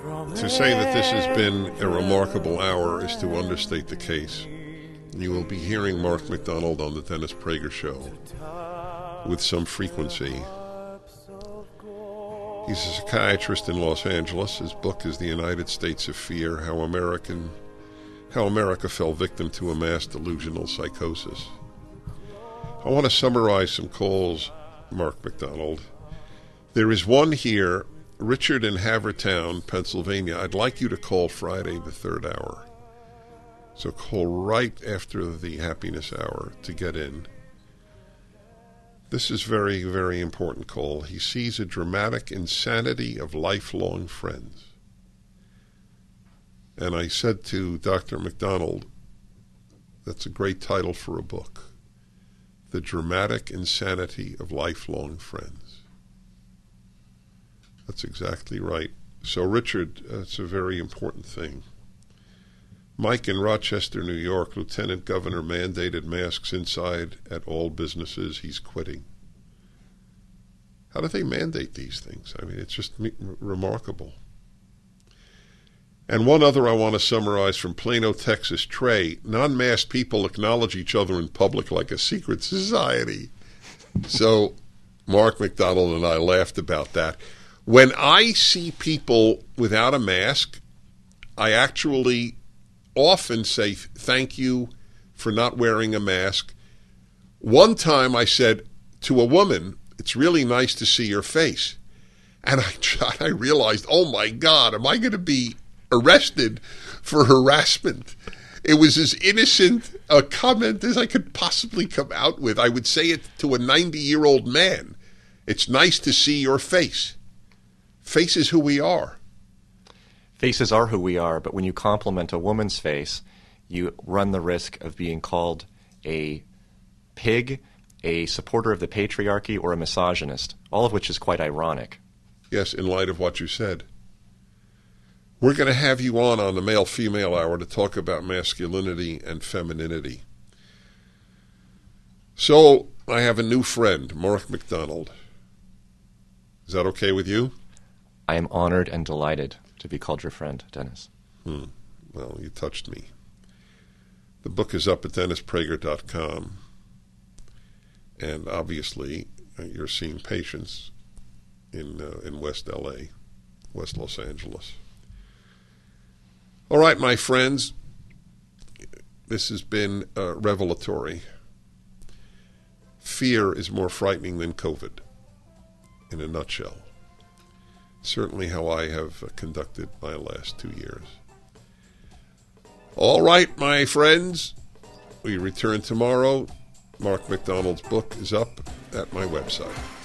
To say that this has been a remarkable hour is to understate the case. You will be hearing Mark McDonald on the Dennis Prager Show with some frequency. He's a psychiatrist in Los Angeles. His book is The United States of Fear How American How America Fell Victim to a Mass Delusional Psychosis. I want to summarize some calls, Mark McDonald. There is one here, Richard in Havertown, Pennsylvania. I'd like you to call Friday the third hour. So call right after the happiness hour to get in. This is very, very important call. He sees a dramatic insanity of lifelong friends. And I said to Dr. McDonald, that's a great title for a book. The Dramatic Insanity of Lifelong Friends. That's exactly right. So, Richard, that's a very important thing. Mike in Rochester, New York, Lieutenant Governor mandated masks inside at all businesses. He's quitting. How do they mandate these things? I mean, it's just remarkable. And one other I want to summarize from Plano, Texas. Trey, non masked people acknowledge each other in public like a secret society. So, Mark McDonald and I laughed about that. When I see people without a mask, I actually often say thank you for not wearing a mask. One time I said to a woman, It's really nice to see your face. And I, I realized, oh my God, am I going to be arrested for harassment? It was as innocent a comment as I could possibly come out with. I would say it to a 90 year old man. It's nice to see your face. Face is who we are. Faces are who we are, but when you compliment a woman's face, you run the risk of being called a pig, a supporter of the patriarchy, or a misogynist, all of which is quite ironic. Yes, in light of what you said. We're going to have you on on the male female hour to talk about masculinity and femininity. So, I have a new friend, Mark McDonald. Is that okay with you? I am honored and delighted to be called your friend, Dennis. Hmm. Well, you touched me. The book is up at dennisprager.com. And obviously, uh, you're seeing patients in, uh, in West LA, West Los Angeles. All right, my friends, this has been uh, revelatory. Fear is more frightening than COVID, in a nutshell certainly how I have uh, conducted my last two years. All right, my friends, we return tomorrow. Mark McDonald's book is up at my website.